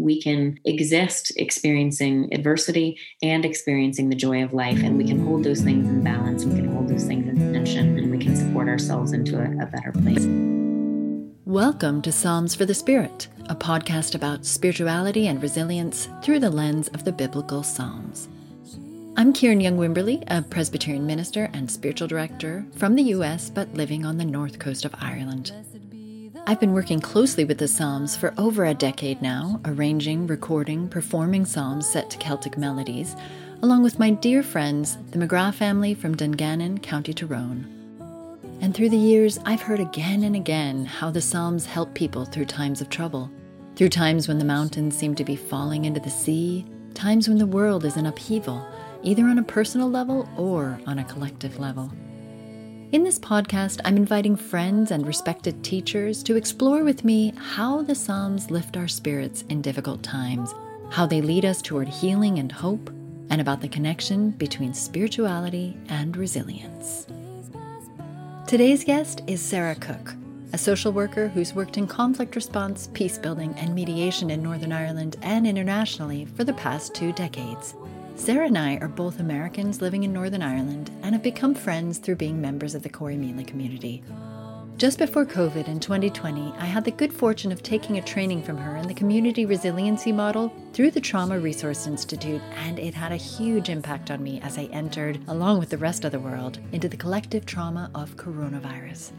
we can exist experiencing adversity and experiencing the joy of life. And we can hold those things in balance, we can hold those things in tension, and we can support ourselves into a, a better place. Welcome to Psalms for the Spirit, a podcast about spirituality and resilience through the lens of the biblical Psalms. I'm Kiran Young Wimberly, a Presbyterian minister and spiritual director from the US but living on the north coast of Ireland. I've been working closely with the Psalms for over a decade now, arranging, recording, performing psalms set to Celtic melodies, along with my dear friends, the McGrath family from Dungannon, County Tyrone. And through the years, I've heard again and again how the Psalms help people through times of trouble, through times when the mountains seem to be falling into the sea, times when the world is in upheaval, either on a personal level or on a collective level. In this podcast, I'm inviting friends and respected teachers to explore with me how the Psalms lift our spirits in difficult times, how they lead us toward healing and hope, and about the connection between spirituality and resilience. Today's guest is Sara Cook, a social worker who's worked in conflict response, peace building, and mediation in Northern Ireland and internationally for the past two decades. Sara and I are both Americans living in Northern Ireland and have become friends through being members of the Corrymeela community. Just before COVID in 2020, I had the good fortune of taking a training from her in the community resiliency model through the Trauma Resource Institute, and it had a huge impact on me as I entered, along with the rest of the world, into the collective trauma of coronavirus.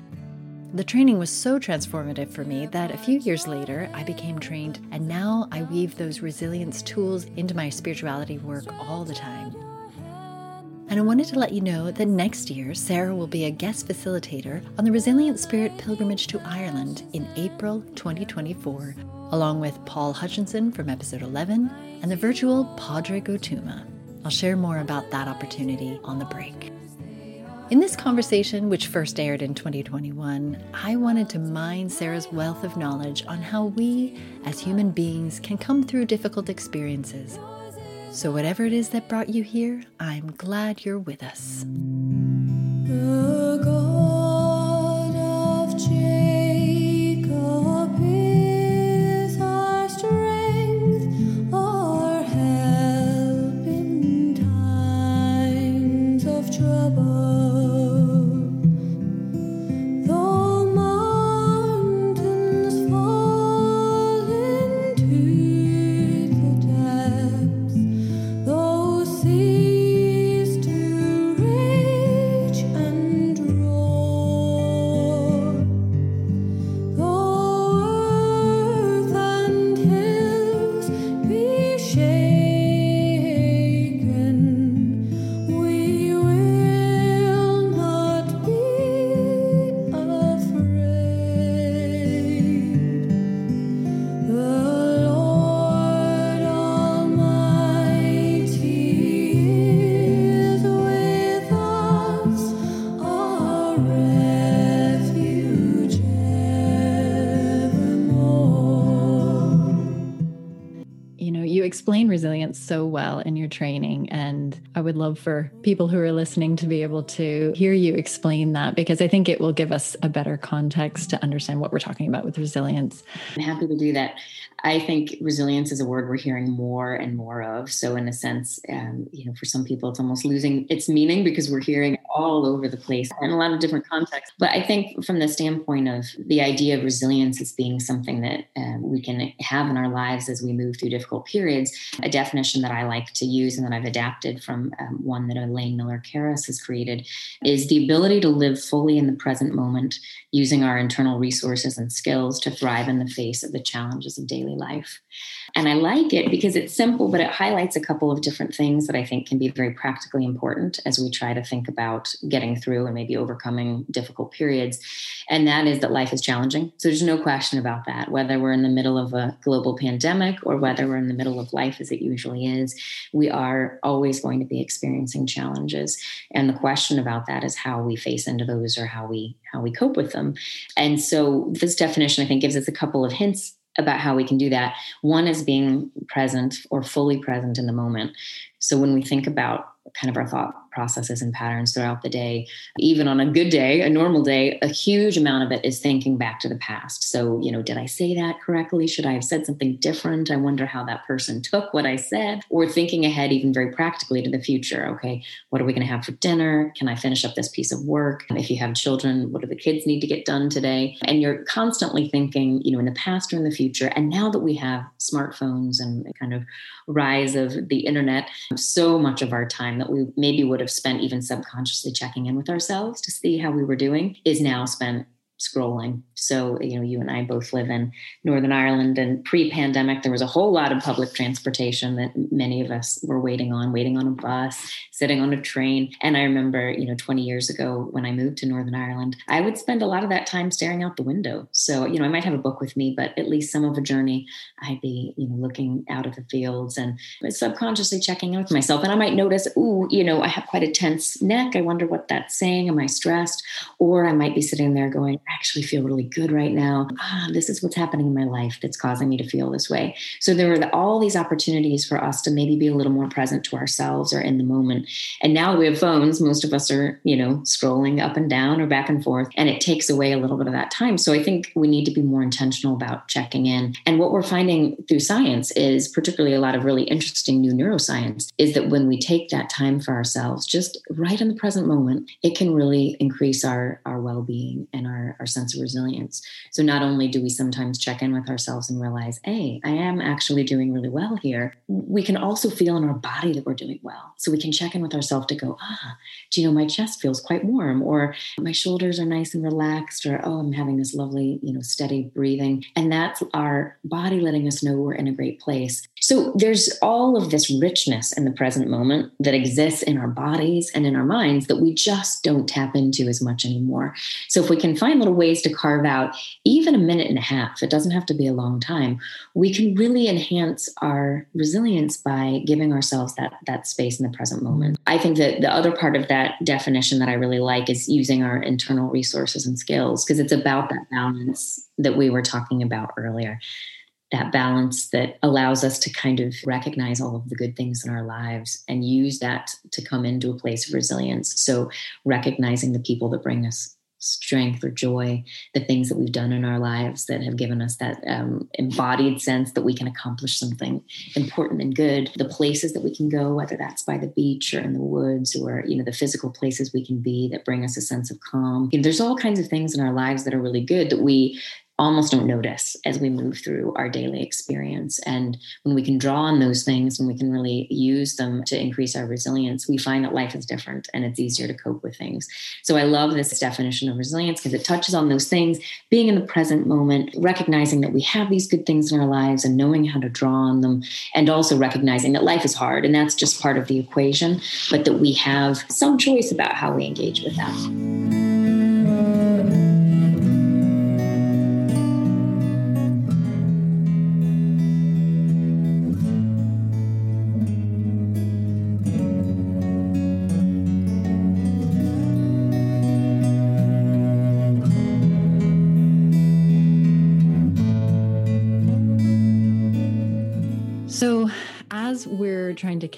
The training was so transformative for me that a few years later I became trained, and now I weave those resilience tools into my spirituality work all the time. And I wanted to let you know that next year, Sara will be a guest facilitator on the Resilient Spirit Pilgrimage to Ireland in April 2024, along with Paul Hutchinson from episode 11 and the virtual Padraig Ó Tuama. I'll share more about that opportunity on the break. In this conversation, which first aired in 2021, I wanted to mine Sara's wealth of knowledge on how we, as human beings, can come through difficult experiences so, whatever it is that brought you here, I'm glad you're with us. Explain so well in your training. And I would love for people who are listening to be able to hear you explain that because I think it will give us a better context to understand what we're talking about with resilience. I'm happy to do that. I think resilience is a word we're hearing more and more of. So, in a sense, um, you know, for some people, it's almost losing its meaning because we're hearing all over the place in a lot of different contexts. But I think from the standpoint of the idea of resilience as being something that um, we can have in our lives as we move through difficult periods, a definition that I like to use and that I've adapted from um, one that Elaine Miller Karas has created is the ability to live fully in the present moment using our internal resources and skills to thrive in the face of the challenges of daily life. And I like it because it's simple, but it highlights a couple of different things that I think can be very practically important as we try to think about getting through and maybe overcoming difficult periods. And that is that life is challenging. So there's no question about that, whether we're in the middle of a global pandemic or whether we're in the middle of life as it usually is, we are always going to be experiencing challenges. And the question about that is how we face into those or how we how we cope with them. And so this definition I think gives us a couple of hints about how we can do that. One is being present or fully present in the moment. So when we think about kind of our thought processes and patterns throughout the day. Even on a good day, a normal day, a huge amount of it is thinking back to the past. So, you know, did I say that correctly? Should I have said something different? I wonder how that person took what I said, or thinking ahead, even very practically to the future. Okay, what are we going to have for dinner? Can I finish up this piece of work? If you have children, what do the kids need to get done today? And you're constantly thinking, you know, in the past or in the future. And now that we have smartphones and kind of rise of the internet, so much of our time that we maybe would have spent even subconsciously checking in with ourselves to see how we were doing is now spent scrolling. So, you know, you and I both live in Northern Ireland, and pre pandemic, there was a whole lot of public transportation that many of us were waiting on, waiting on a bus, sitting on a train. And I remember, you know, 20 years ago when I moved to Northern Ireland, I would spend a lot of that time staring out the window. So, you know, I might have a book with me, but at least some of a journey, I'd be, you know, looking out of the fields and subconsciously checking in with myself. And I might notice, ooh, you know, I have quite a tense neck. I wonder what that's saying. Am I stressed? Or I might be sitting there going, actually feel really good right now. Ah, this is what's happening in my life that's causing me to feel this way. So there are all these opportunities for us to maybe be a little more present to ourselves or in the moment. And now we have phones. Most of us are, you know, scrolling up and down or back and forth, and it takes away a little bit of that time. So I think we need to be more intentional about checking in. And what we're finding through science is particularly a lot of really interesting new neuroscience is that when we take that time for ourselves, just right in the present moment, it can really increase our our well-being and our our sense of resilience. So not only do we sometimes check in with ourselves and realize, hey, I am actually doing really well here, we can also feel in our body that we're doing well. So we can check in with ourselves to go, ah, do you know, my chest feels quite warm, or my shoulders are nice and relaxed, or oh, I'm having this lovely, you know, steady breathing. And that's our body letting us know we're in a great place. So there's all of this richness in the present moment that exists in our bodies and in our minds that we just don't tap into as much anymore. So if we can find little ways to carve out even a minute and a half, it doesn't have to be a long time, we can really enhance our resilience by giving ourselves that, that space in the present moment. I think that the other part of that definition that I really like is using our internal resources and skills, because it's about that balance that we were talking about earlier that balance that allows us to kind of recognize all of the good things in our lives and use that to come into a place of resilience. So, recognizing the people that bring us strength or joy, the things that we've done in our lives that have given us that um, embodied sense that we can accomplish something important and good, the places that we can go, whether that's by the beach or in the woods or, you know, the physical places we can be that bring us a sense of calm. You know, there's all kinds of things in our lives that are really good that we almost don't notice as we move through our daily experience. And when we can draw on those things and we can really use them to increase our resilience, we find that life is different and it's easier to cope with things. So I love this definition of resilience because it touches on those things, being in the present moment, recognizing that we have these good things in our lives and knowing how to draw on them, and also recognizing that life is hard and that's just part of the equation, but that we have some choice about how we engage with that.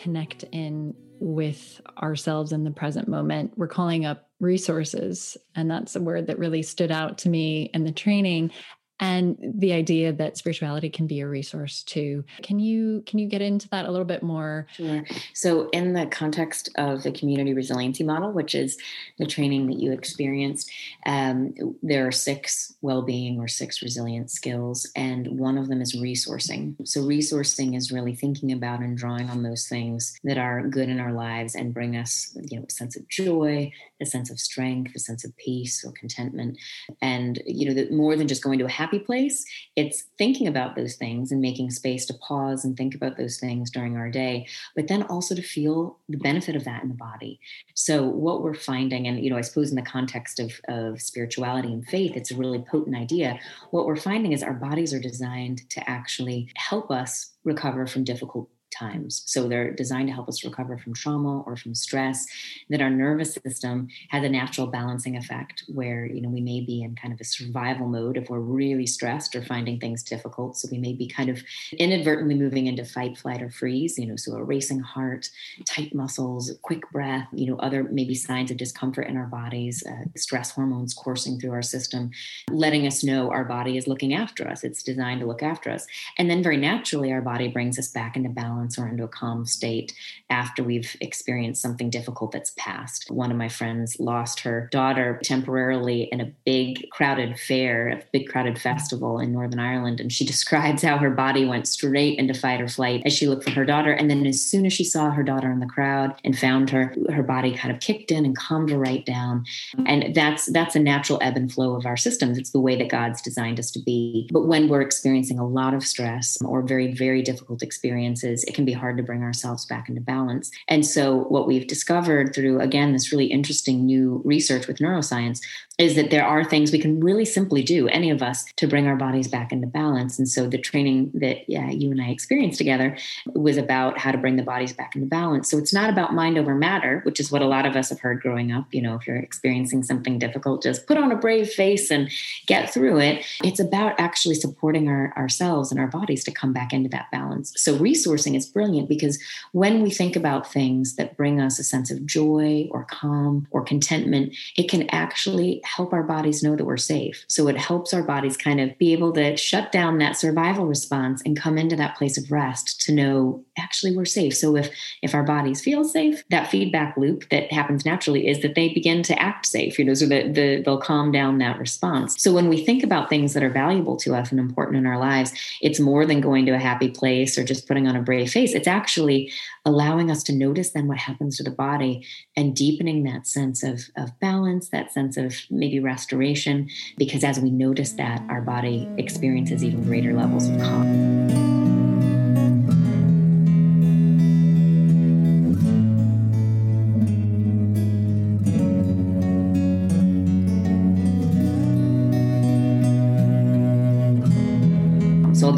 Connect in with ourselves in the present moment, we're calling up resources. And that's a word that really stood out to me in the training and the idea that spirituality can be a resource too. Can you can you get into that a little bit more? Sure. So in the context of the community resiliency model which is the training that you experienced um, there are six well-being or six resilience skills and one of them is resourcing. So resourcing is really thinking about and drawing on those things that are good in our lives and bring us you know a sense of joy a sense of strength a sense of peace or contentment. And you know that more than just going to a happy happy place. It's thinking about those things and making space to pause and think about those things during our day, but then also to feel the benefit of that in the body. So, what we're finding, and you know, I suppose in the context of, of spirituality and faith, it's a really potent idea. What we're finding is our bodies are designed to actually help us recover from difficult times. So they're designed to help us recover from trauma or from stress. That our nervous system has a natural balancing effect where, you know, we may be in kind of a survival mode if we're really stressed or finding things difficult. So we may be kind of inadvertently moving into fight, flight, or freeze, you know, so a racing heart, tight muscles, quick breath, you know, other maybe signs of discomfort in our bodies, uh, stress hormones coursing through our system, letting us know our body is looking after us. It's designed to look after us. And then very naturally, our body brings us back into balance or into a calm state after we've experienced something difficult that's passed. One of my friends lost her daughter temporarily in a big crowded fair, a big crowded festival in Northern Ireland. And she describes how her body went straight into fight or flight as she looked for her daughter. And then as soon as she saw her daughter in the crowd and found her, her body kind of kicked in and calmed her right down. And that's that's a natural ebb and flow of our systems. It's the way that God's designed us to be. But when we're experiencing a lot of stress or very, very difficult experiences, it can be hard to bring ourselves back into balance. And so what we've discovered through again this really interesting new research with neuroscience is that there are things we can really simply do, any of us, to bring our bodies back into balance. And so the training that yeah, you and I experienced together was about how to bring the bodies back into balance. So it's not about mind over matter, which is what a lot of us have heard growing up. You know, if you're experiencing something difficult, just put on a brave face and get through it. It's about actually supporting our, ourselves and our bodies to come back into that balance. So resourcing is brilliant because when we think about things that bring us a sense of joy or calm or contentment, it can actually help our bodies know that we're safe. So it helps our bodies kind of be able to shut down that survival response and come into that place of rest to know actually we're safe. So if if our bodies feel safe, that feedback loop that happens naturally is that they begin to act safe, you know, so that the, they'll calm down that response. So when we think about things that are valuable to us and important in our lives, it's more than going to a happy place or just putting on a brave face. It's actually allowing us to notice then what happens to the body and deepening that sense of, of balance, that sense of maybe restoration, because as we notice that, our body experiences even greater levels of calm.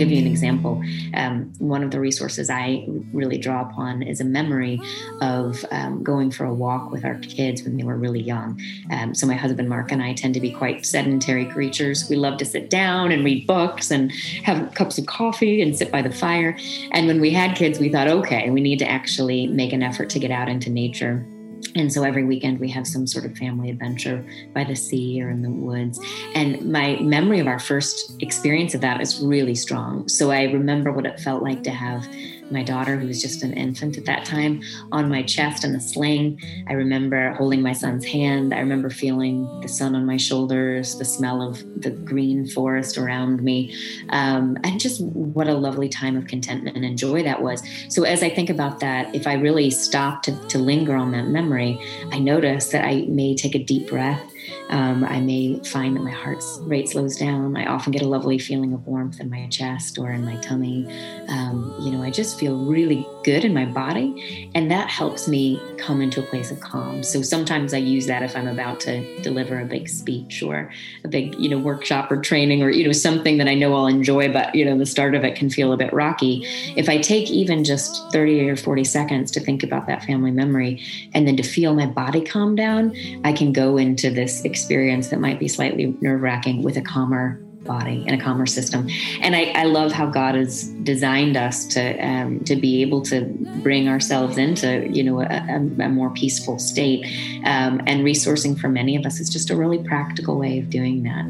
Give you an example. Um, one of the resources I really draw upon is a memory of um, going for a walk with our kids when they were really young. Um, so, my husband Mark and I tend to be quite sedentary creatures. We love to sit down and read books and have cups of coffee and sit by the fire. And when we had kids, we thought, okay, we need to actually make an effort to get out into nature and so every weekend we have some sort of family adventure by the sea or in the woods. And my memory of our first experience of that is really strong. So I remember what it felt like to have my daughter, who was just an infant at that time, on my chest in a sling. I remember holding my son's hand. I remember feeling the sun on my shoulders, the smell of the green forest around me, um, and just what a lovely time of contentment and joy that was. So, as I think about that, if I really stop to, to linger on that memory, I notice that I may take a deep breath um, I may find that my heart rate slows down. I often get a lovely feeling of warmth in my chest or in my tummy. Um, you know, I just feel really good in my body, and that helps me come into a place of calm. So sometimes I use that if I'm about to deliver a big speech or a big, you know, workshop or training or, you know, something that I know I'll enjoy, but, you know, the start of it can feel a bit rocky. If I take even just 30 or 40 seconds to think about that family memory and then to feel my body calm down, I can go into this experience that might be slightly nerve wracking with a calmer body and a calmer system. And I, I love how God has designed us to um, to be able to bring ourselves into you know a, a more peaceful state. Um, and resourcing for many of us is just a really practical way of doing that.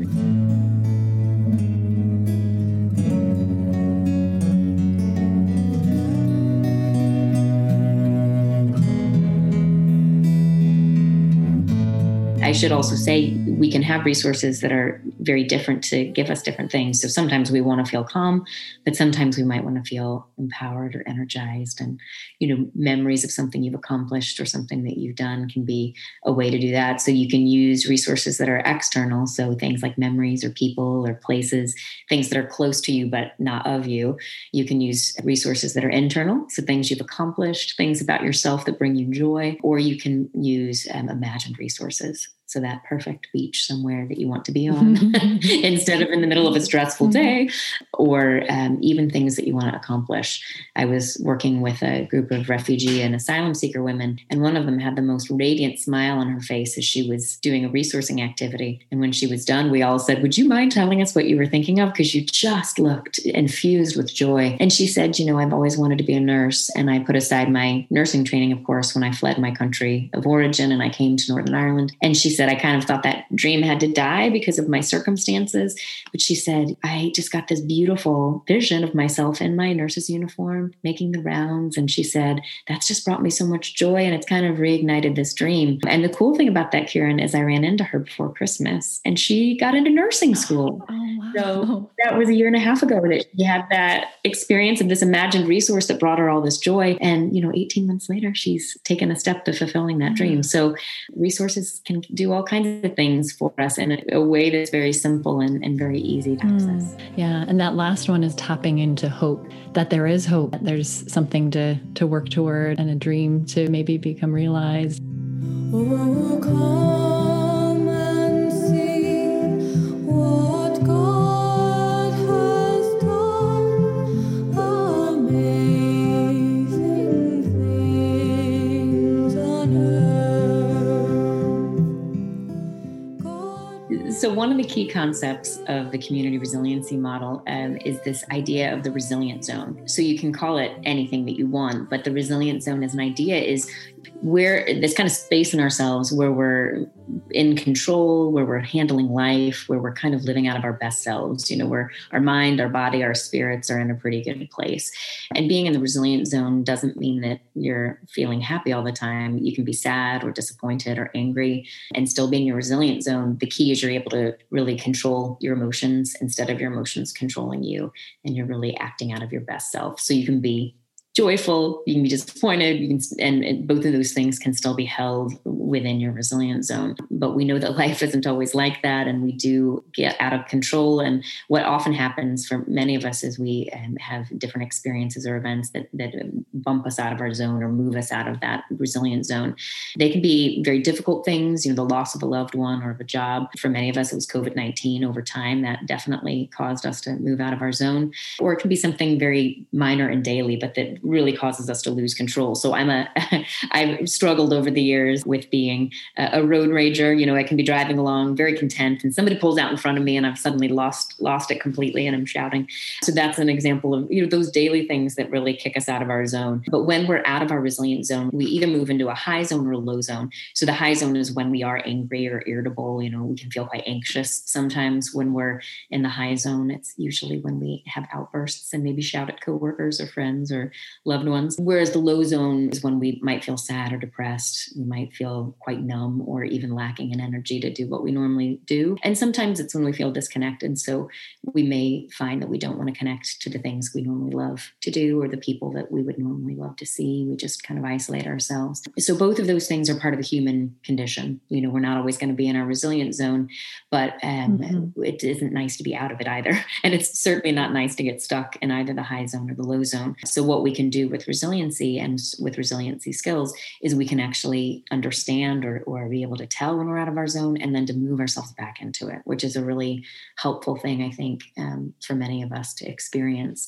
Should also say we can have resources that are very different to give us different things. So sometimes we want to feel calm, but sometimes we might want to feel empowered or energized. And, you know, memories of something you've accomplished or something that you've done can be a way to do that. So you can use resources that are external. So things like memories or people or places, things that are close to you but not of you. You can use resources that are internal. So things you've accomplished, things about yourself that bring you joy, or you can use um, imagined resources. So that perfect beach somewhere that you want to be on mm-hmm. instead of in the middle of a mm-hmm. stressful mm-hmm. day or um, even things that you want to accomplish. I was working with a group of refugee and asylum seeker women, and one of them had the most radiant smile on her face as she was doing a resourcing activity. And when she was done, we all said, Would you mind telling us what you were thinking of? Because you just looked infused with joy. And she said, You know, I've always wanted to be a nurse. And I put aside my nursing training, of course, when I fled my country of origin and I came to Northern Ireland. And she said, I kind of thought that dream had to die because of my circumstances. But she said, I just got this beautiful vision of myself in my nurse's uniform, making the rounds. And she said, That's just brought me so much joy. And it's kind of reignited this dream. And the cool thing about that, Kiran, is I ran into her before Christmas and she got into nursing school. Oh, wow. So that was a year and a half ago that she had that experience of this imagined resource that brought her all this joy. And, you know, 18 months later, she's taken a step to fulfilling that dream. Mm. So resources can do all kinds of things for us in a, a way that's very simple and, and very easy to mm. access. Yeah. And that last one is tapping into hope, that there is hope, that there's something to, to work toward and a dream to maybe become realized. Oh, So, one of the key concepts of the community resiliency model um, is this idea of the resilient zone. So, you can call it anything that you want, but the resilient zone as an idea is where this kind of space in ourselves where we're in control, where we're handling life, where we're kind of living out of our best selves, you know, where our mind, our body, our spirits are in a pretty good place. And being in the resilient zone doesn't mean that you're feeling happy all the time. You can be sad or disappointed or angry and still be in your resilient zone. The key is you're able to really control your emotions instead of your emotions controlling you. And you're really acting out of your best self. So you can be joyful you can be disappointed you can and, and, both of those things can still be held within your resilient zone. But we know that life isn't always like that and we do get out of control. And what often happens for many of us is we um, have different experiences or events that, that bump us out of our zone or move us out of that resilient zone. They can be very difficult things you know the loss of a loved one or of a job. For many of us it was covid-19 over time that definitely caused us to move out of our zone. Or it can be something very minor and daily but that really causes us to lose control. So I'm a, I've struggled over the years with being a, road rager. You know, I can be driving along very content and somebody pulls out in front of me and I've suddenly lost, lost it completely and I'm shouting. So that's an example of, you know, those daily things that really kick us out of our zone. But when we're out of our resilient zone, we either move into a high zone or a low zone. So the high zone is when we are angry or irritable. You know, we can feel quite anxious sometimes when we're in the high zone. It's usually when we have outbursts and maybe shout at coworkers or friends or loved ones. Whereas the low zone is when we might feel sad or depressed. We might feel quite numb or even lacking in energy to do what we normally do. And sometimes it's when we feel disconnected. So we may find that we don't want to connect to the things we normally love to do or the people that we would normally love to see. We just kind of isolate ourselves. So both of those things are part of the human condition. You know, we're not always going to be in our resilient zone, but um, mm-hmm. it isn't nice to be out of it either. And it's certainly not nice to get stuck in either the high zone or the low zone. So what we can do with resiliency and with resiliency skills is we can actually understand or, or be able to tell when we're out of our zone and then to move ourselves back into it, which is a really helpful thing, I think, um, for many of us to experience.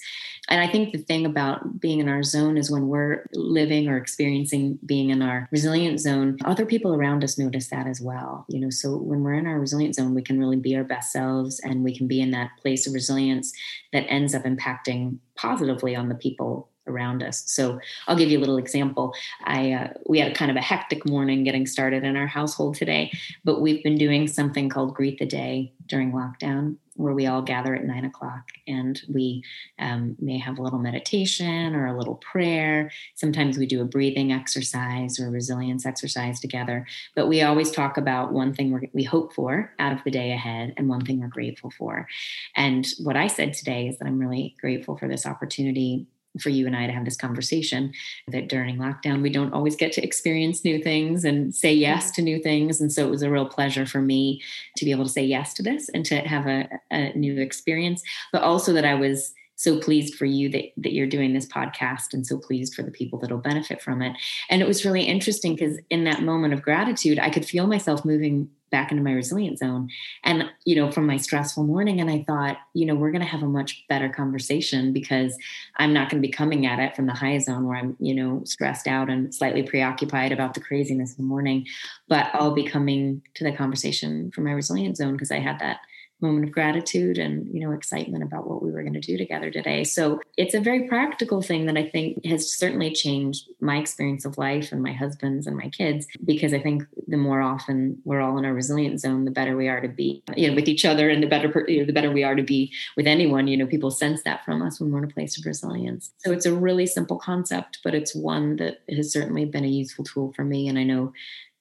And I think the thing about being in our zone is when we're living or experiencing being in our resilient zone, other people around us notice that as well. You know, so when we're in our resilient zone, we can really be our best selves and we can be in that place of resilience that ends up impacting positively on the people around us. So I'll give you a little example. I uh, we had a kind of a hectic morning getting started in our household today, but we've been doing something called Greet the Day during lockdown, where we all gather at nine o'clock and we um, may have a little meditation or a little prayer. Sometimes we do a breathing exercise or a resilience exercise together. But we always talk about one thing we hope for out of the day ahead and one thing we're grateful for. And what I said today is that I'm really grateful for this opportunity for you and I to have this conversation that during lockdown, we don't always get to experience new things and say yes mm-hmm. to new things. And so it was a real pleasure for me to be able to say yes to this and to have a, a new experience, but also that I was so pleased for you that, that you're doing this podcast and so pleased for the people that'll benefit from it. And it was really interesting because in that moment of gratitude, I could feel myself moving back into my resilient zone. And you know from my stressful morning and i thought you know we're going to have a much better conversation because i'm not going to be coming at it from the high zone where i'm you know stressed out and slightly preoccupied about the craziness in the morning but i'll be coming to the conversation from my resilient zone because i had that moment of gratitude and you know excitement about what we were going to do together today. So it's a very practical thing that i think has certainly changed my experience of life and my husband's and my kids because i think the more often we're all in our resilient zone the better we are to be you know with each other and the better you know, the better we are to be with anyone. You know people sense that from us when we're in a place of resilience. So it's a really simple concept but it's one that has certainly been a useful tool for me. And i know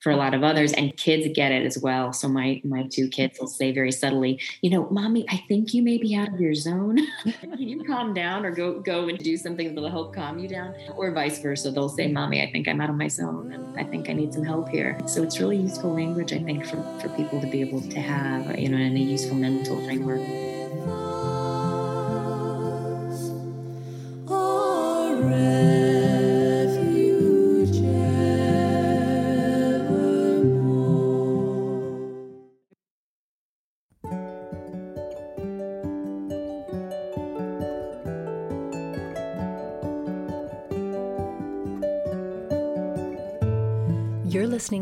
for a lot of others and kids get it as well. So my my two kids will say very subtly you know mommy i think you may be out of your zone. Can you calm down or go go and do something that'll help calm you down? Or vice versa. They'll say mommy i think i'm out of my zone and i think i need some help here. So it's really useful language i think for, for people to be able to have you know in a useful mental framework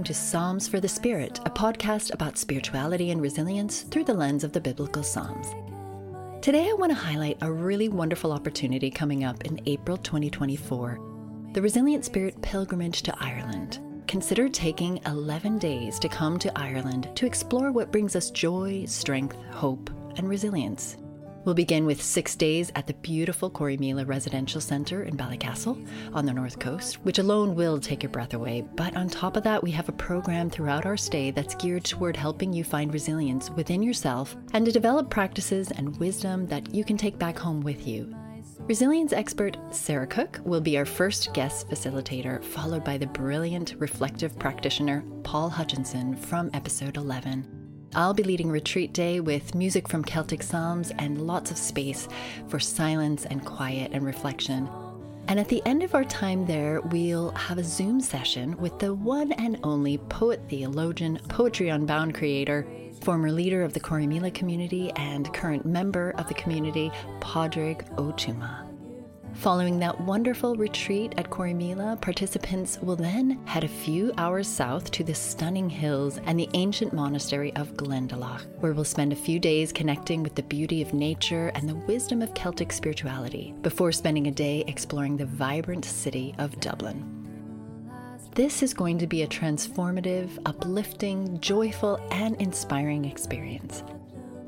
to Psalms for the Spirit, a podcast about spirituality and resilience through the lens of the biblical Psalms. Today, I want to highlight a really wonderful opportunity coming up in April 2024 the Resilient Spirit Pilgrimage to Ireland. Consider taking 11 days to come to Ireland to explore what brings us joy, strength, hope, and resilience. We'll begin with six days at the beautiful Corrymeela Residential Centre in Ballycastle on the north coast, which alone will take your breath away. But on top of that, we have a program throughout our stay that's geared toward helping you find resilience within yourself and to develop practices and wisdom that you can take back home with you. Resilience expert Sara Cook will be our first guest facilitator, followed by the brilliant reflective practitioner Paul Hutchinson from episode 11. I'll be leading retreat day with music from Celtic Psalms and lots of space for silence and quiet and reflection. And at the end of our time there, we'll have a Zoom session with the one and only poet theologian, Poetry Unbound creator, former leader of the Corrymeela community, and current member of the community, Padraig Tuama. Following that wonderful retreat at Corrymeela, participants will then head a few hours south to the stunning hills and the ancient monastery of Glendalough, where we'll spend a few days connecting with the beauty of nature and the wisdom of Celtic spirituality, before spending a day exploring the vibrant city of Dublin. This is going to be a transformative, uplifting, joyful, and inspiring experience.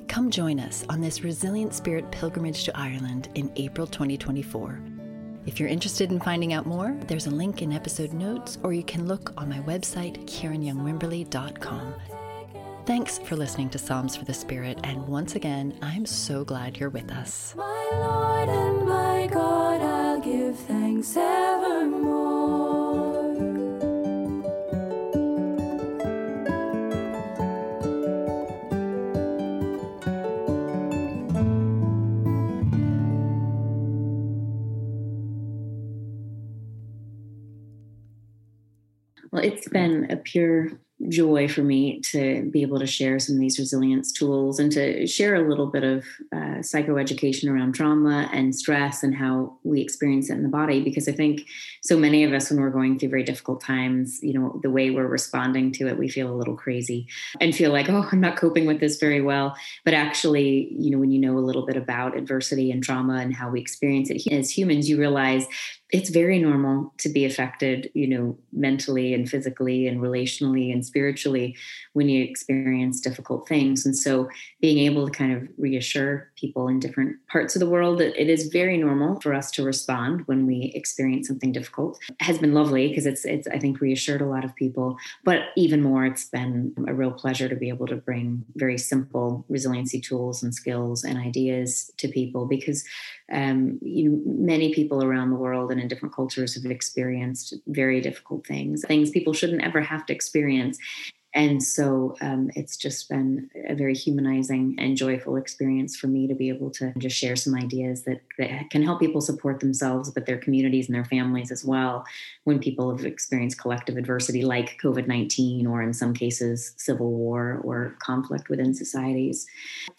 Come join us on this Resilient Spirit pilgrimage to Ireland in April 2024. If you're interested in finding out more, there's a link in episode notes, or you can look on my website, KiranYoungWimberly.com. Thanks for listening to Psalms for the Spirit, and once again, I'm so glad you're with us. My Lord and my God, I'll give thanks it's been a pure joy for me to be able to share some of these resilience tools and to share a little bit of uh, psychoeducation around trauma and stress and how we experience it in the body because i think so many of us when we're going through very difficult times you know the way we're responding to it we feel a little crazy and feel like oh i'm not coping with this very well. But actually you know when you know a little bit about adversity and trauma and how we experience it as humans you realize it's very normal to be affected, you know, mentally and physically and relationally and spiritually when you experience difficult things. And so being able to kind of reassure people in different parts of the world that it is very normal for us to respond when we experience something difficult has been lovely because it's it's I think reassured a lot of people. But even more, it's been a real pleasure to be able to bring very simple resiliency tools and skills and ideas to people because um, you know many people around the world and in different cultures have experienced very difficult things things people shouldn't ever have to experience And so um, it's just been a very humanizing and joyful experience for me to be able to just share some ideas that, that can help people support themselves, but their communities and their families as well when people have experienced collective adversity like COVID 19 or in some cases civil war or conflict within societies.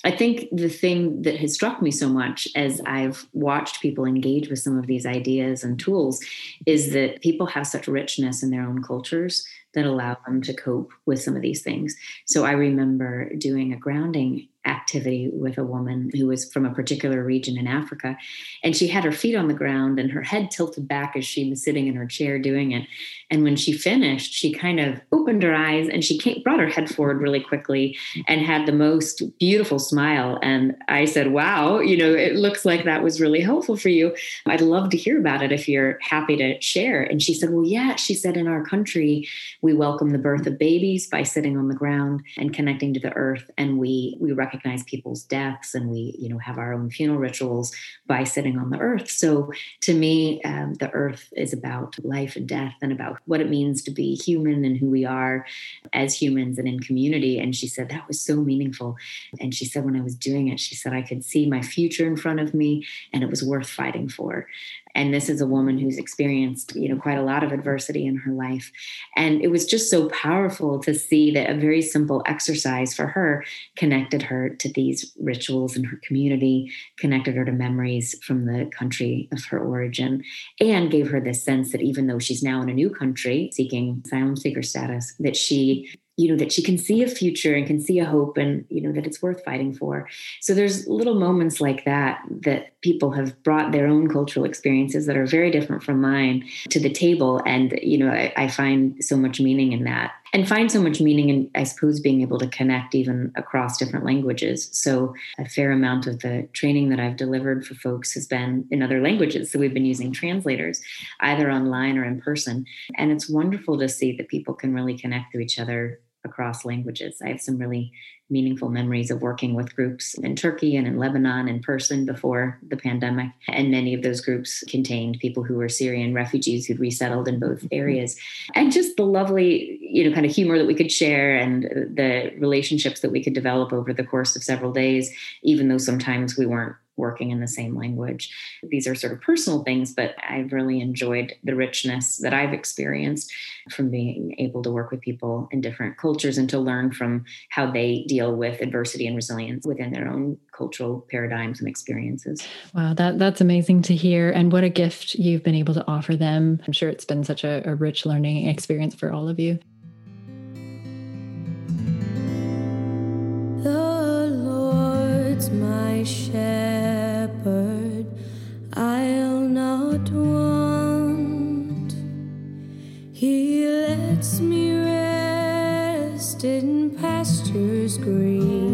I think the thing that has struck me so much as I've watched people engage with some of these ideas and tools is that people have such richness in their own cultures that allow them to cope with some of these things. So I remember doing a grounding activity with a woman who was from a particular region in Africa. And she had her feet on the ground and her head tilted back as she was sitting in her chair doing it. And when she finished, she kind of opened her eyes and she came, brought her head forward really quickly and had the most beautiful smile. And I said, Wow, you know, it looks like that was really helpful for you. I'd love to hear about it if you're happy to share. And she said, Well, yeah, she said, in our country, we welcome the birth of babies by sitting on the ground and connecting to the earth. And we, we recognize people's deaths and we, you know, have our own funeral rituals by sitting on the earth. So to me, um, the earth is about life and death and about what it means to be human and who we are as humans and in community. And she said that was so meaningful. And she said, when I was doing it, she said, I could see my future in front of me and it was worth fighting for and this is a woman who's experienced you know quite a lot of adversity in her life. And it was just so powerful to see that a very simple exercise for her connected her to these rituals in her community connected her to memories from the country of her origin and gave her this sense that even though she's now in a new country seeking asylum seeker status that she you know that she can see a future and can see a hope and you know that it's worth fighting for. So there's little moments like that that people have brought their own cultural experiences that are very different from mine to the table. And you know I, I find so much meaning in that and find so much meaning in i suppose being able to connect even across different languages. So a fair amount of the training that i've delivered for folks has been in other languages. So we've been using translators either online or in person. And it's wonderful to see that people can really connect to each other across languages. I have some really meaningful memories of working with groups in Turkey and in Lebanon in person before the pandemic. And many of those groups contained people who were Syrian refugees who'd resettled in both mm-hmm. areas. And just the lovely, you know, kind of humor that we could share and the relationships that we could develop over the course of several days, even though sometimes we weren't working in the same language. These are sort of personal things, but I've really enjoyed the richness that I've experienced from being able to work with people in different cultures and to learn from how they deal with adversity and resilience within their own cultural paradigms and experiences. Wow, that that's amazing to hear and what a gift you've been able to offer them. I'm sure it's been such a, a rich learning experience for all of you. My shepherd, pastures green.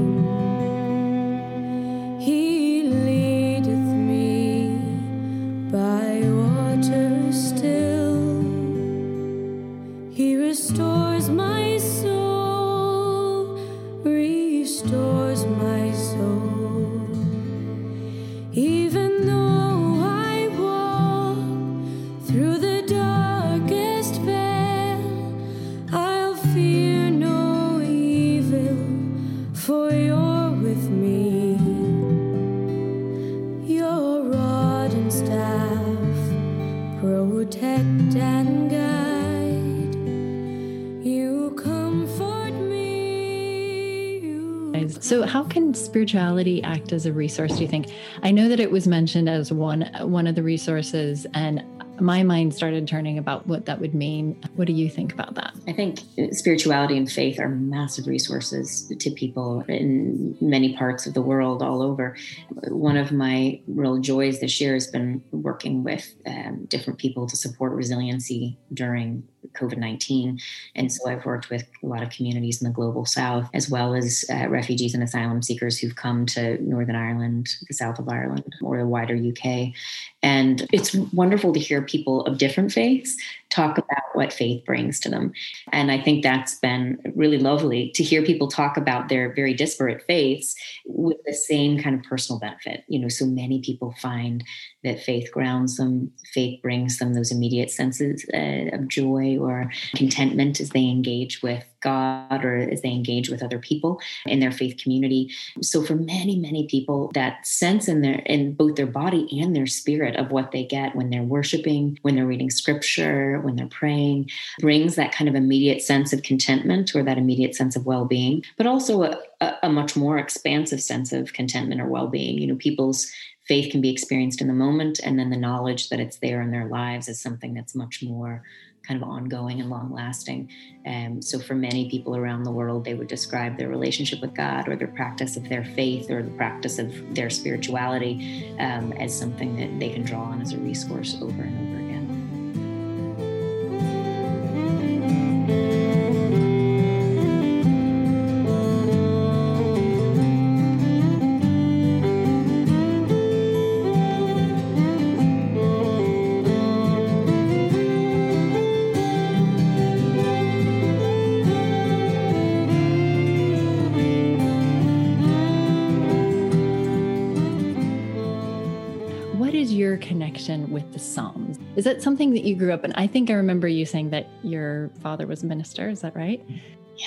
So, how can spirituality act as a resource? Do you think? I know that it was mentioned as one one of the resources, and my mind started turning about what that would mean. What do you think about that? I think spirituality and faith are massive resources to people in many parts of the world, all over. One of my real joys this year has been working with um, different people to support resiliency during COVID 19. And so I've worked with a lot of communities in the global south, as well as uh, refugees and asylum seekers who've come to Northern Ireland, the south of Ireland, or the wider UK. And it's wonderful to hear people of different faiths talk about what faith brings to them. And I think that's been really lovely to hear people talk about their very disparate faiths with the same kind of personal benefit. You know, so many people find that faith grounds them, faith brings them those immediate senses uh, of joy or contentment as they engage with God or as they engage with other people in their faith community. So for many, many people, that sense in their in both their body and their spirit of what they get when they're worshiping, when they're reading scripture, when they're praying, brings that kind of immediate sense of contentment or that immediate sense of well-being, but also a, a much more expansive sense of contentment or well-being. You know, people's faith can be experienced in the moment and then the knowledge that it's there in their lives is something that's much more kind of ongoing and long lasting. Um, so, for many people around the world, they would describe their relationship with God or their practice of their faith or the practice of their spirituality um, as something that they can draw on as a resource over and over again. Connection with the Psalms. Is that something that you grew up in? I think I remember you saying that your father was a minister. Is that right?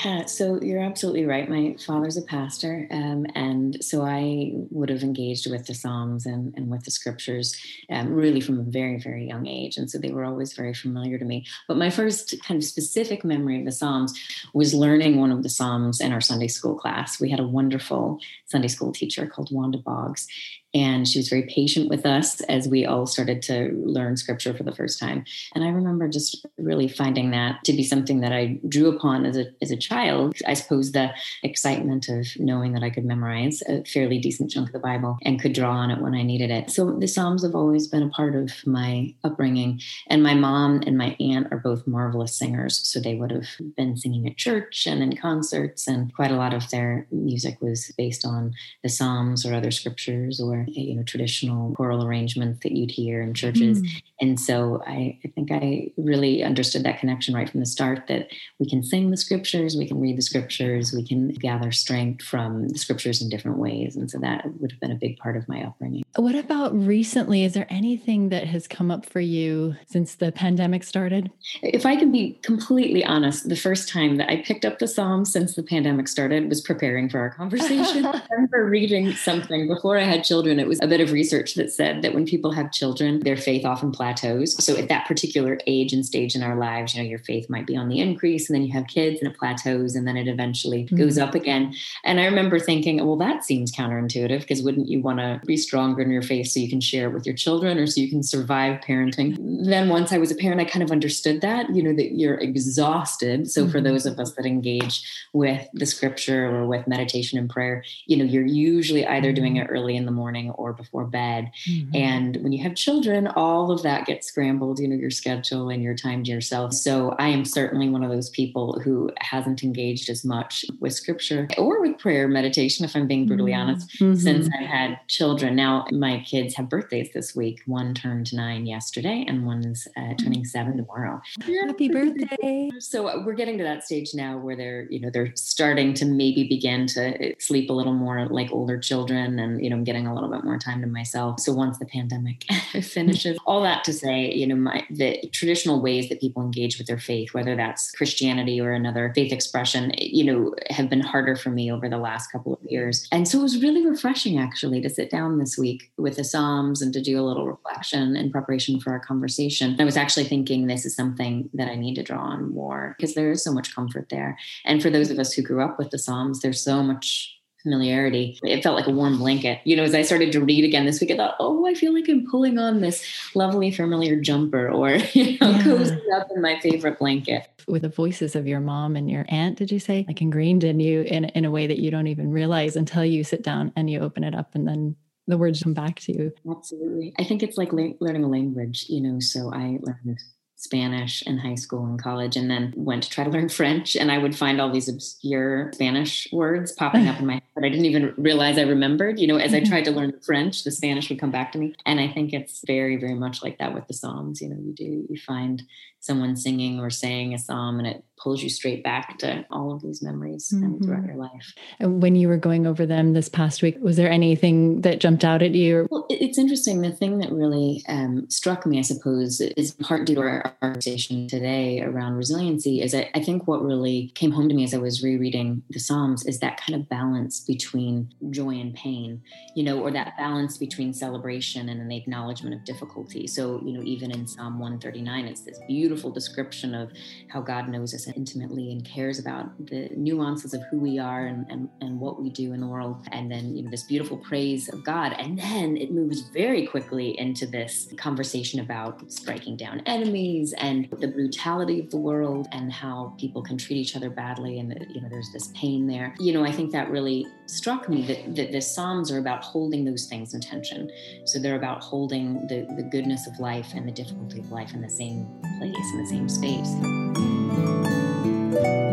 Yeah, so you're absolutely right. My father's a pastor, um, and so I would have engaged with the Psalms and, and with the scriptures um, really from a very, very young age. And so they were always very familiar to me. But my first kind of specific memory of the Psalms was learning one of the Psalms in our Sunday school class. We had a wonderful Sunday school teacher called Wanda Boggs, and she was very patient with us as we all started to learn scripture for the first time. And I remember just really finding that to be something that I drew upon as a, as a child. I suppose the excitement of knowing that I could memorize a fairly decent chunk of the Bible and could draw on it when I needed it. So the Psalms have always been a part of my upbringing. And my mom and my aunt are both marvelous singers. So they would have been singing at church and in concerts, and quite a lot of their music was based on the Psalms or other scriptures or you know traditional choral arrangements that you'd hear in churches. Mm. and so I, I think i really understood that connection right from the start that we can sing the scriptures we can read the scriptures we can gather strength from the scriptures in different ways. And so that would have been a big part of my upbringing. What about recently? Is there anything that has come up for you since the pandemic started? If i can be completely honest the first time that i picked up the psalms since the pandemic started was preparing for our conversation i remember reading something before i had children and it was a bit of research that said that when people have children, their faith often plateaus. So at that particular age and stage in our lives, you know, your faith might be on the increase, and then you have kids and it plateaus, and then it eventually mm-hmm. goes up again. And I remember thinking, well, that seems counterintuitive because wouldn't you want to be stronger in your faith so you can share it with your children or so you can survive parenting? Then once I was a parent, I kind of understood that, you know, that you're exhausted. So mm-hmm. for those of us that engage with the scripture or with meditation and prayer, you know, you're usually either doing it early in the morning morning or before bed. Mm-hmm. And when you have children, all of that gets scrambled, you know, your schedule and your time to yourself. So I am certainly one of those people who hasn't engaged as much with scripture or with prayer meditation, if I'm being brutally mm-hmm. honest, mm-hmm. since I had children. Now, my kids have birthdays this week. One turned nine yesterday, and one's uh, mm. turning seven tomorrow. Happy birthday. So uh, we're getting to that stage now where they're, you know, they're starting to maybe begin to sleep a little more like older children and, you know, I'm getting a little bit bit more time to myself. So once the pandemic finishes, all that to say, you know, my the traditional ways that people engage with their faith, whether that's Christianity or another faith expression, you know, have been harder for me over the last couple of years. And so it was really refreshing actually to sit down this week with the Psalms and to do a little reflection in preparation for our conversation. I was actually thinking this is something that I need to draw on more because there is so much comfort there. And for those of us who grew up with the Psalms, there's so much familiarity. It felt like a warm blanket. You know, as I started to read again this week, I thought, oh, I feel like I'm pulling on this lovely familiar jumper or, you know, yeah. cozy up in my favorite blanket. With the voices of your mom and your aunt, did you say, like ingrained in you in, in a way that you don't even realize until you sit down and you open it up and then the words come back to you. Absolutely. I think it's like le- learning a language, you know, so I learned Spanish in high school and college, and then went to try to learn French. And I would find all these obscure Spanish words popping up in my head that I didn't even realize I remembered. You know, as I mm-hmm. tried to learn French, the Spanish would come back to me. And I think it's very, very much like that with the Psalms. You know, you do, you find someone singing or saying a psalm and it pulls you straight back to all of these memories mm-hmm. throughout your life. And when you were going over them this past week, was there anything that jumped out at you? Well, it's interesting. The thing that really um, struck me, I suppose, is part due to our, conversation today around resiliency is I, I think what really came home to me as I was rereading the Psalms is that kind of balance between joy and pain, you know, or that balance between celebration and an acknowledgement of difficulty. So, you know, even in Psalm 139, it's this beautiful description of how God knows us intimately and cares about the nuances of who we are and, and, and what we do in the world. And then, you know, this beautiful praise of God. And then it moves very quickly into this conversation about striking down enemies and the brutality of the world and how people can treat each other badly. And, you know, there's this pain there. You know, I think that really struck me that, that the Psalms are about holding those things in tension. So they're about holding the, the goodness of life and the difficulty of life in the same place, in the same space. Thank you.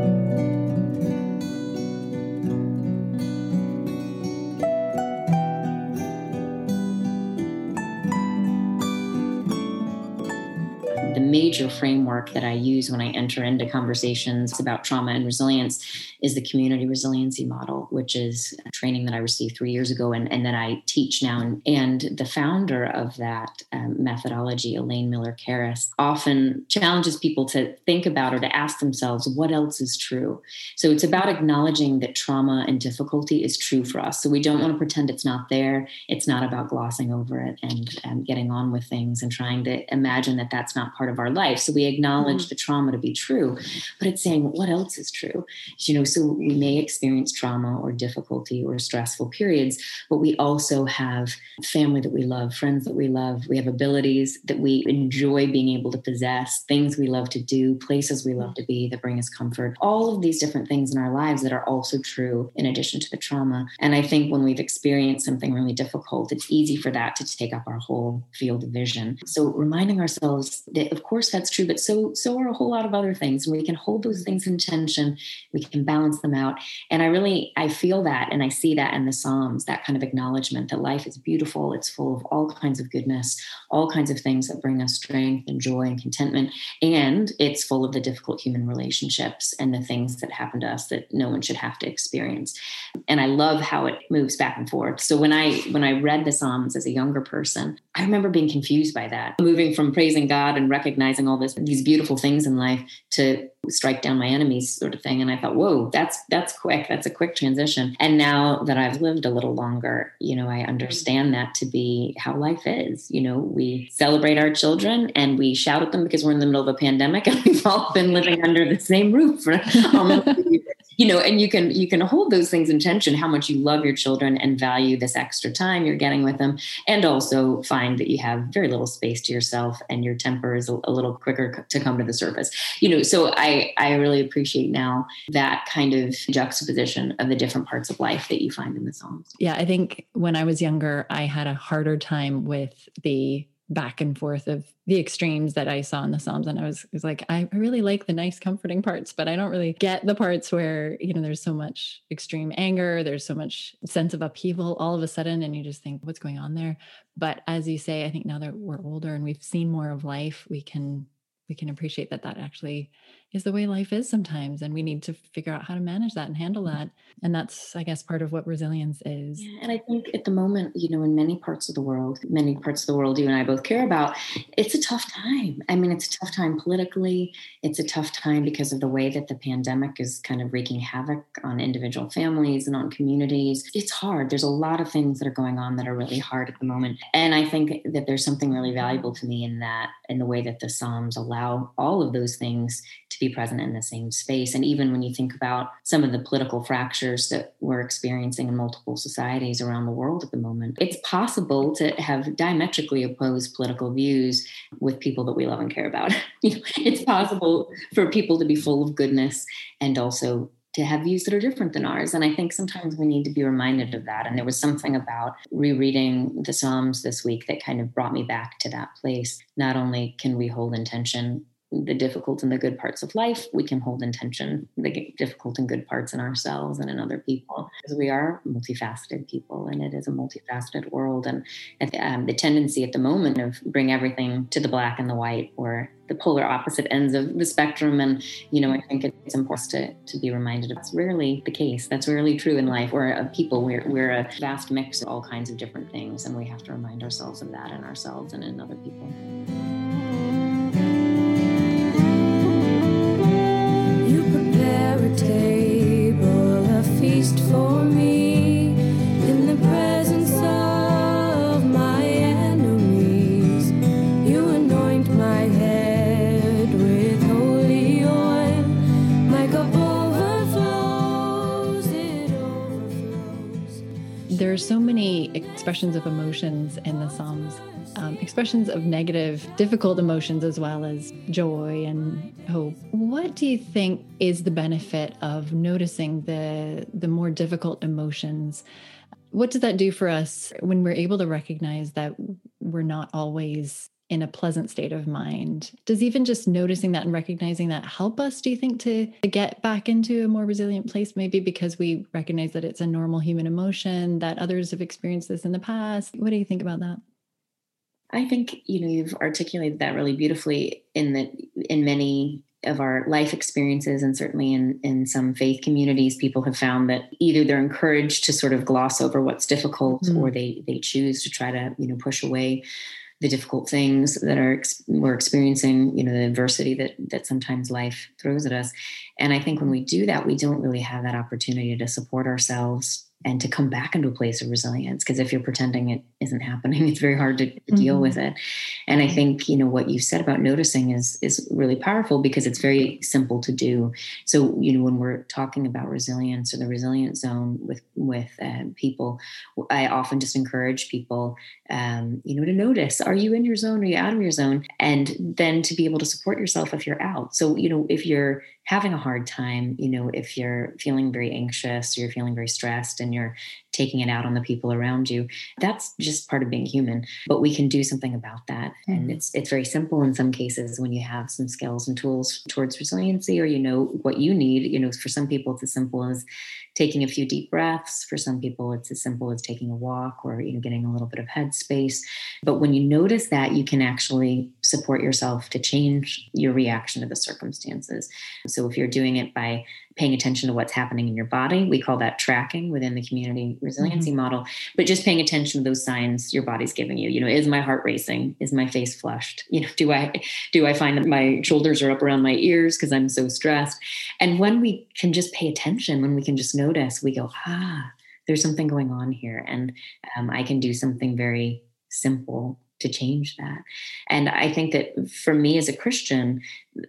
Major framework that I use when I enter into conversations about trauma and resilience is the community resiliency model, which is a training that I received three years ago and, and that I teach now. And, the founder of that um, methodology, Elaine Miller Karas, often challenges people to think about or to ask themselves, what else is true? So it's about acknowledging that trauma and difficulty is true for us. So we don't want to pretend it's not there. It's not about glossing over it and um, getting on with things and trying to imagine that that's not part of our our life. So we acknowledge mm-hmm. the trauma to be true, but it's saying what else is true. You know, so we may experience trauma or difficulty or stressful periods, but we also have family that we love, friends that we love. We have abilities that we enjoy being able to possess, things we love to do, places we love to be that bring us comfort. All of these different things in our lives that are also true in addition to the trauma. And I think when we've experienced something really difficult, it's easy for that to take up our whole field of vision. So reminding ourselves that, of course, course that's true, but so so are a whole lot of other things. And we can hold those things in tension, we can balance them out. And I really I feel that and I see that in the Psalms, that kind of acknowledgement that life is beautiful, it's full of all kinds of goodness, all kinds of things that bring us strength and joy and contentment. And it's full of the difficult human relationships and the things that happen to us that no one should have to experience. And I love how it moves back and forth. So when I when I read the Psalms as a younger person, I remember being confused by that, moving from praising God and recognizing recognizing all this these beautiful things in life to strike down my enemies sort of thing. And i thought whoa that's that's quick. That's a quick transition. And now that i've lived a little longer you know i understand that to be how life is. You know we celebrate our children and we shout at them because we're in the middle of a pandemic and we've all been living under the same roof for almost you know and you can you can hold those things in tension how much you love your children and value this extra time you're getting with them and also find that you have very little space to yourself and your temper is a, a little quicker to come to the surface. You know so i i really appreciate now that kind of juxtaposition of the different parts of life that you find in the Psalms. Yeah i think when i was younger i had a harder time with the back and forth of the extremes that I saw in the Psalms. And I was, was like, I really like the nice, comforting parts, but I don't really get the parts where, you know, there's so much extreme anger, there's so much sense of upheaval all of a sudden. And you just think, what's going on there? But as you say, I think now that we're older and we've seen more of life, we can we can appreciate that that actually is the way life is sometimes and we need to figure out how to manage that and handle that and that's i guess part of what resilience is. Yeah, and i think at the moment you know in many parts of the world many parts of the world you and i both care about it's a tough time. I mean it's a tough time politically. It's a tough time because of the way that the pandemic is kind of wreaking havoc on individual families and on communities. It's hard. There's a lot of things that are going on that are really hard at the moment and i think that there's something really valuable to me in that in the way that the psalms allow all of those things to be present in the same space. And even when you think about some of the political fractures that we're experiencing in multiple societies around the world at the moment, it's possible to have diametrically opposed political views with people that we love and care about. it's possible for people to be full of goodness and also to have views that are different than ours. And I think sometimes we need to be reminded of that. And there was something about rereading the Psalms this week that kind of brought me back to that place. Not only can we hold intention the difficult and the good parts of life, we can hold intention the difficult and good parts in ourselves and in other people. Because we are multifaceted people, and it is a multifaceted world. And um, the tendency at the moment of bring everything to the black and the white, or the polar opposite ends of the spectrum. And you know, I think it's important to to be reminded of that's rarely the case. That's rarely true in life. Or of people, we're we're a vast mix of all kinds of different things, and we have to remind ourselves of that in ourselves and in other people. Expressions of emotions in the Psalms, um, expressions of negative, difficult emotions as well as joy and hope. What do you think is the benefit of noticing the the more difficult emotions? What does that do for us when we're able to recognize that we're not always in a pleasant state of mind. Does even just noticing that and recognizing that help us, do you think, to, to get back into a more resilient place? Maybe because we recognize that it's a normal human emotion, that others have experienced this in the past. What do you think about that? I think, you know, you've articulated that really beautifully in that in many of our life experiences and certainly in, in some faith communities people have found that either they're encouraged to sort of gloss over what's difficult mm-hmm. or they they choose to try to you know push away the difficult things that are we're experiencing you know the adversity that that sometimes life throws at us. And i think when we do that we don't really have that opportunity to support ourselves and to come back into a place of resilience because if you're pretending it isn't happening it's very hard to, mm-hmm. deal with it. And i think you know what you said about noticing is is really powerful because it's very simple to do. So you know when we're talking about resilience or the resilient zone with with uh, people i often just encourage people um, you know to notice are you in your zone? Are you out of your zone? And then to be able to support yourself if you're out. So you know if you're having a hard time, you know, if you're feeling very anxious or you're feeling very stressed and you're taking it out on the people around you, that's just part of being human. But we can do something about that. Mm-hmm. And it's it's very simple in some cases when you have some skills and tools towards resiliency or you know what you need. You know, for some people it's as simple as taking a few deep breaths. For some people, it's as simple as taking a walk or you know getting a little bit of headspace. But when you notice that, you can actually support yourself to change your reaction to the circumstances. So if you're doing it by paying attention to what's happening in your body. We call that tracking within the community resiliency mm-hmm. model. But just paying attention to those signs your body's giving you. You know, is my heart racing? Is my face flushed? You know, do I do I find that my shoulders are up around my ears because I'm so stressed? And when we can just pay attention, when we can just notice, we go, ah, there's something going on here, and um, I can do something very simple to change that. And I think that for me as a Christian,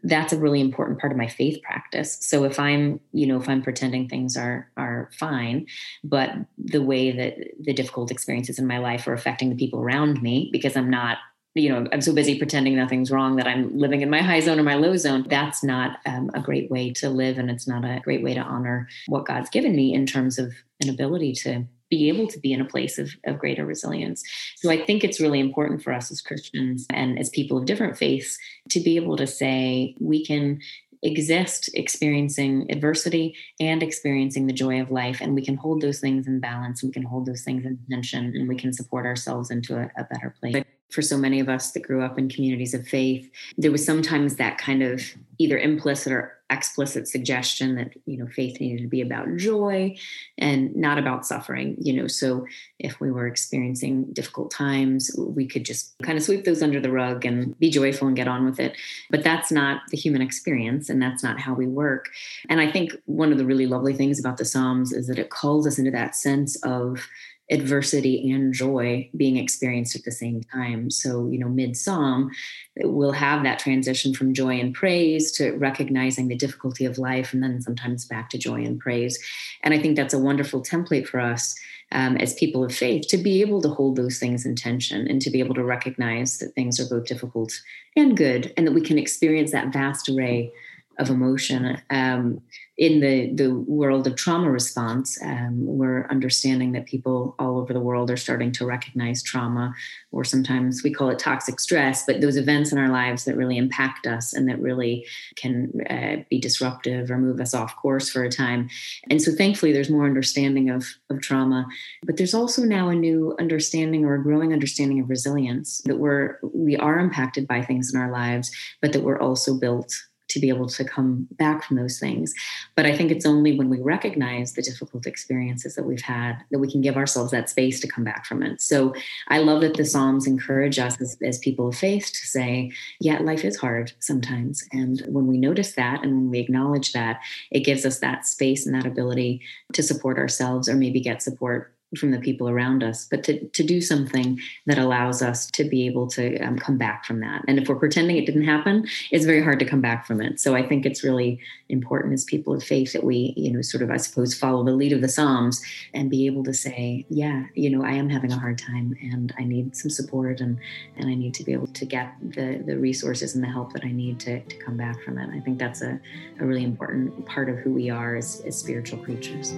that's a really important part of my faith practice. So if I'm, you know, if I'm pretending things are are fine, but the way that the difficult experiences in my life are affecting the people around me because I'm not you know i'm so busy pretending nothing's wrong that i'm living in my high zone or my low zone that's not um, a great way to live and it's not a great way to honor what god's given me in terms of an ability to be able to be in a place of, of greater resilience. So I think it's really important for us as Christians and as people of different faiths to be able to say we can exist experiencing adversity and experiencing the joy of life and we can hold those things in balance we can hold those things in tension and we can support ourselves into a, a better place for so many of us that grew up in communities of faith, there was sometimes that kind of either implicit or explicit suggestion that you know faith needed to be about joy and not about suffering you know. So if we were experiencing difficult times we could just kind of sweep those under the rug and be joyful and get on with it. But that's not the human experience and that's not how we work. And i think one of the really lovely things about the psalms is that it calls us into that sense of adversity and joy being experienced at the same time. So, you know, mid psalm, we'll have that transition from joy and praise to recognizing the difficulty of life and then sometimes back to joy and praise. And I think that's a wonderful template for us um, as people of faith to be able to hold those things in tension and to be able to recognize that things are both difficult and good and that we can experience that vast array of emotion. Um, in the, the world of trauma response, um, we're understanding that people all over the world are starting to recognize trauma, or sometimes we call it toxic stress, but those events in our lives that really impact us and that really can uh, be disruptive or move us off course for a time. And so thankfully, there's more understanding of, of trauma, but there's also now a new understanding or a growing understanding of resilience that we're, we are impacted by things in our lives, but that we're also built to be able to come back from those things. But I think it's only when we recognize the difficult experiences that we've had that we can give ourselves that space to come back from it. So I love that the Psalms encourage us as, as people of faith to say, yeah, life is hard sometimes. And when we notice that and when we acknowledge that, it gives us that space and that ability to support ourselves or maybe get support from the people around us, but to, to do something that allows us to be able to um, come back from that. And if we're pretending it didn't happen, it's very hard to come back from it. So I think it's really important as people of faith that we, you know, sort of, I suppose, follow the lead of the Psalms and be able to say, yeah, you know, I am having a hard time and I need some support and, and I need to be able to get the, the resources and the help that I need to, to come back from it. I think that's a, a really important part of who we are as, as spiritual creatures.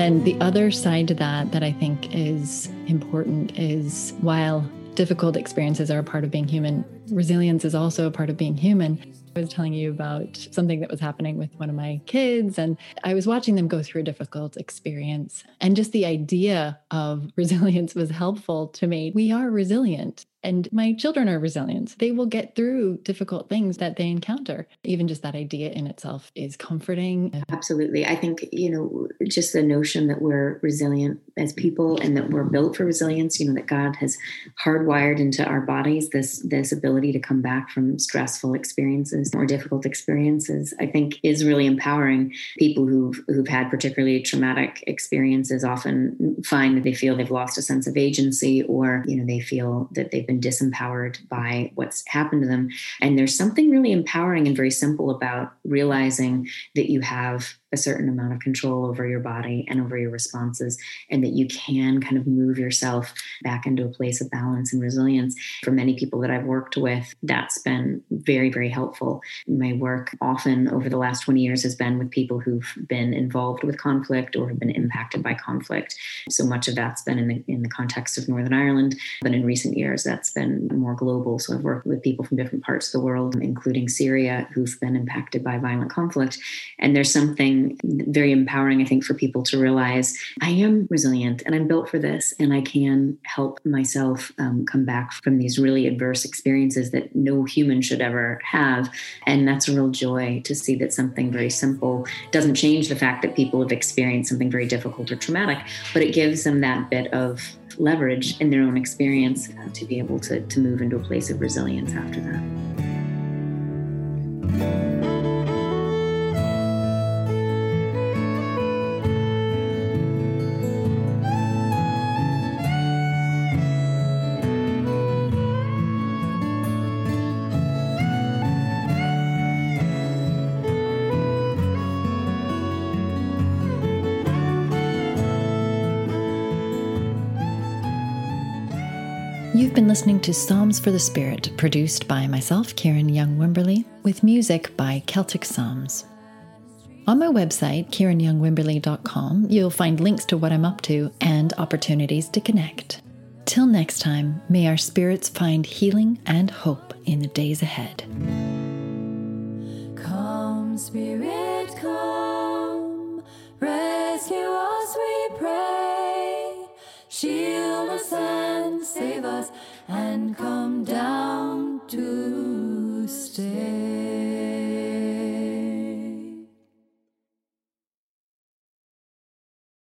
Then the other side to that, that I think is important, is while difficult experiences are a part of being human, resilience is also a part of being human. I was telling you about something that was happening with one of my kids, and I was watching them go through a difficult experience. And just the idea of resilience was helpful to me. We are resilient. And my children are resilient. They will get through difficult things that they encounter. Even just that idea in itself is comforting. Absolutely. I think, you know, just the notion that we're resilient as people and that we're built for resilience, you know, that God has hardwired into our bodies this this ability to come back from stressful experiences or difficult experiences, I think is really empowering. People who've who've had particularly traumatic experiences often find that they feel they've lost a sense of agency or, you know, they feel that they've been disempowered by what's happened to them. And there's something really empowering and very simple about realizing that you have a certain amount of control over your body and over your responses, and that you can kind of move yourself back into a place of balance and resilience. For many people that I've worked with, that's been very, very helpful. My work often over the last 20 years has been with people who've been involved with conflict or have been impacted by conflict. So much of that's been in the, in the context of Northern Ireland, but in recent years, that's been more global. So I've worked with people from different parts of the world, including Syria, who've been impacted by violent conflict. And there's something very empowering, I think, for people to realize I am resilient and I'm built for this, and I can help myself um, come back from these really adverse experiences that no human should ever have. And that's a real joy to see that something very simple doesn't change the fact that people have experienced something very difficult or traumatic, but it gives them that bit of leverage in their own experience uh, to be able to, to move into a place of resilience after that. To Psalms for the Spirit, produced by myself, Kiran Young Wimberly, with music by Celtic Psalms. On my website, KiranYoungWimberly.com, you'll find links to what I'm up to and opportunities to connect. Till next time, may our spirits find healing and hope in the days ahead. Come, Spirit, come, rescue us, we pray. Shield us and save us, and come down to stay.